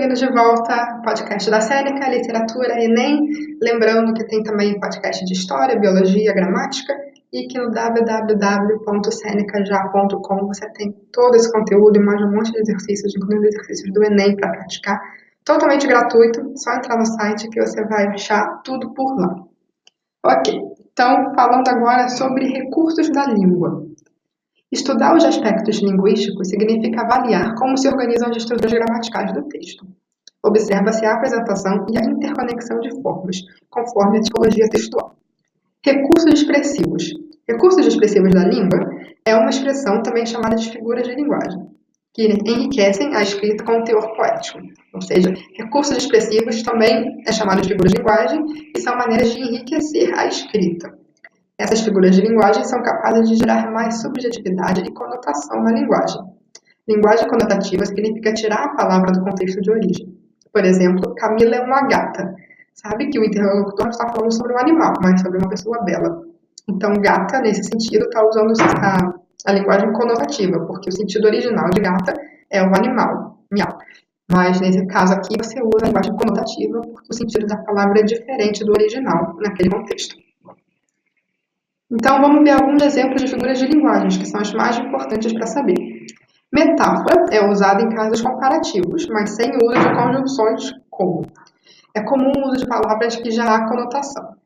bem-vindos de volta ao podcast da Sêneca, Literatura Enem. Lembrando que tem também podcast de História, Biologia, Gramática e que no www.senecaja.com você tem todo esse conteúdo e mais um monte de exercícios, incluindo exercícios do Enem para praticar, totalmente gratuito. Só entrar no site que você vai achar tudo por lá. Ok, então falando agora sobre recursos da língua. Estudar os aspectos linguísticos significa avaliar como se organizam as estruturas gramaticais do texto. Observa-se a apresentação e a interconexão de formas, conforme a tipologia textual. Recursos expressivos. Recursos expressivos da língua é uma expressão também chamada de figuras de linguagem, que enriquecem a escrita com teor poético. Ou seja, recursos expressivos também é chamado de figuras de linguagem e são maneiras de enriquecer a escrita. Essas figuras de linguagem são capazes de gerar mais subjetividade e conotação na linguagem. Linguagem conotativa significa tirar a palavra do contexto de origem. Por exemplo, Camila é uma gata. Sabe que o interlocutor está falando sobre um animal, mas sobre uma pessoa bela. Então, gata, nesse sentido, está usando a, a linguagem conotativa, porque o sentido original de gata é o animal, miau. Mas nesse caso aqui, você usa a linguagem conotativa porque o sentido da palavra é diferente do original naquele contexto. Então, vamos ver alguns exemplos de figuras de linguagens, que são as mais importantes para saber. Metáfora é usada em casos comparativos, mas sem uso de conjunções como. É comum o uso de palavras que já há conotação.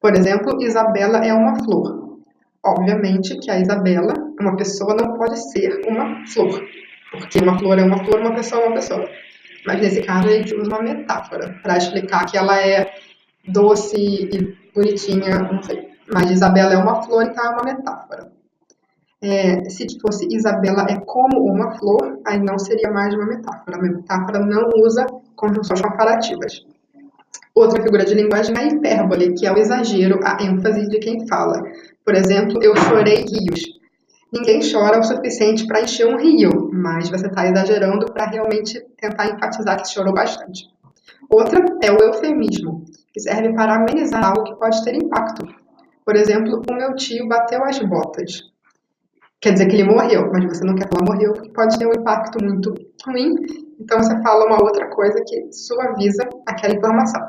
Por exemplo, Isabela é uma flor. Obviamente que a Isabela, uma pessoa, não pode ser uma flor, porque uma flor é uma flor, uma pessoa é uma pessoa. Mas nesse caso a gente usa uma metáfora para explicar que ela é doce e bonitinha, não sei. Mas Isabela é uma flor, então é uma metáfora. É, se fosse Isabela é como uma flor, aí não seria mais uma metáfora. A metáfora não usa conjunções comparativas. Outra figura de linguagem é a hipérbole, que é o exagero, a ênfase de quem fala. Por exemplo, eu chorei rios. Ninguém chora o suficiente para encher um rio, mas você está exagerando para realmente tentar enfatizar que chorou bastante. Outra é o eufemismo, que serve para amenizar algo que pode ter impacto, por exemplo, o meu tio bateu as botas. Quer dizer que ele morreu, mas você não quer falar morreu porque pode ter um impacto muito ruim. Então você fala uma outra coisa que suaviza aquela informação.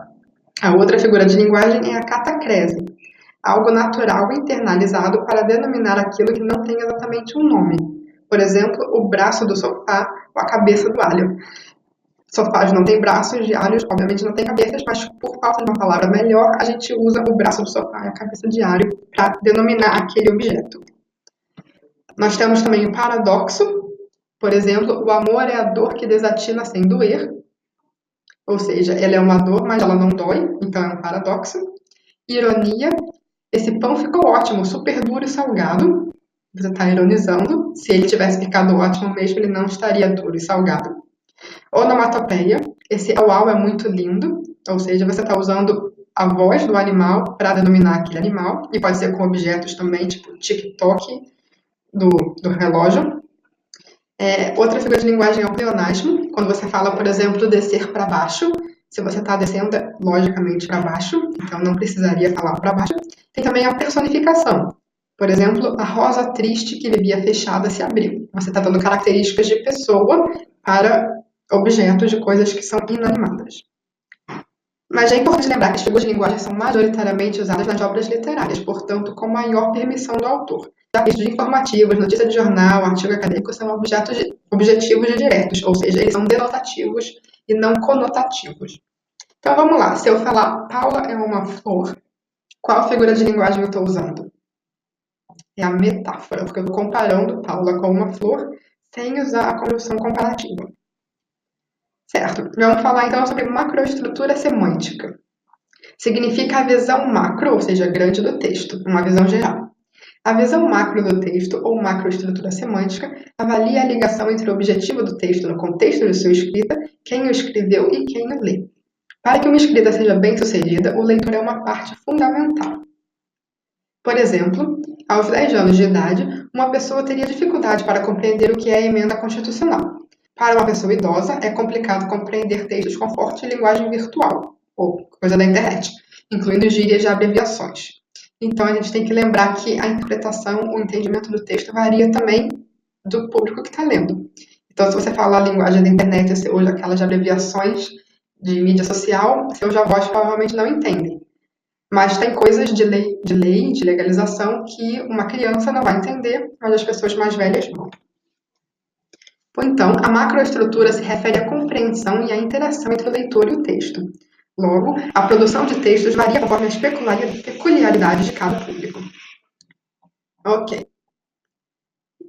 A outra figura de linguagem é a catacrese, algo natural internalizado para denominar aquilo que não tem exatamente um nome. Por exemplo, o braço do sofá ou a cabeça do alho. Sofás não tem braços, diários obviamente não tem cabeças, mas por falta de uma palavra melhor, a gente usa o braço do sofá a cabeça diário para denominar aquele objeto. Nós temos também o paradoxo, por exemplo, o amor é a dor que desatina sem doer, ou seja, ela é uma dor, mas ela não dói, então é um paradoxo. Ironia, esse pão ficou ótimo, super duro e salgado. Você está ironizando. Se ele tivesse ficado ótimo mesmo, ele não estaria duro e salgado. Onomatopeia, esse auau é muito lindo, ou seja, você está usando a voz do animal para denominar aquele animal, e pode ser com objetos também, tipo TikTok do, do relógio. É, outra figura de linguagem é o pleonasmo, quando você fala, por exemplo, descer para baixo, se você está descendo, logicamente, para baixo, então não precisaria falar para baixo. Tem também a personificação. Por exemplo, a rosa triste que vivia fechada se abriu. Você está dando características de pessoa para objetos de coisas que são inanimadas. Mas é importante lembrar que as figuras de linguagem são majoritariamente usadas nas obras literárias, portanto, com maior permissão do autor. Já textos informativos, notícia de jornal, artigo acadêmico são objetos de, objetivos diretos, ou seja, eles são denotativos e não conotativos. Então vamos lá, se eu falar Paula é uma flor, qual figura de linguagem eu estou usando? É a metáfora, porque eu estou comparando Paula com uma flor sem usar a conjunção comparativa. Certo. Vamos falar então sobre macroestrutura semântica. Significa a visão macro, ou seja, grande do texto, uma visão geral. A visão macro do texto, ou macroestrutura semântica, avalia a ligação entre o objetivo do texto no contexto de sua escrita, quem o escreveu e quem o lê. Para que uma escrita seja bem sucedida, o leitor é uma parte fundamental. Por exemplo, aos 10 anos de idade, uma pessoa teria dificuldade para compreender o que é a emenda constitucional. Para uma pessoa idosa, é complicado compreender textos com forte linguagem virtual, ou coisa da internet, incluindo gírias de abreviações. Então, a gente tem que lembrar que a interpretação, o entendimento do texto varia também do público que está lendo. Então, se você fala a linguagem da internet ou aquelas abreviações de mídia social, seus avós provavelmente não entendem. Mas tem coisas de lei, de lei, de legalização, que uma criança não vai entender, mas as pessoas mais velhas vão. Então, a macroestrutura se refere à compreensão e à interação entre o leitor e o texto. Logo, a produção de textos varia conforme as peculiaridades de cada público. Ok.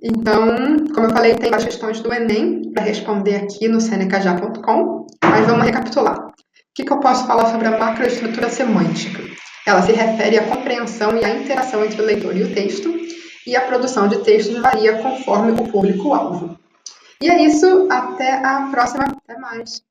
Então, como eu falei, tem várias questões do Enem para responder aqui no senecajá.com, mas vamos recapitular. O que, que eu posso falar sobre a macroestrutura semântica? Ela se refere à compreensão e à interação entre o leitor e o texto, e a produção de textos varia conforme o público-alvo. E é isso, até a próxima, até mais!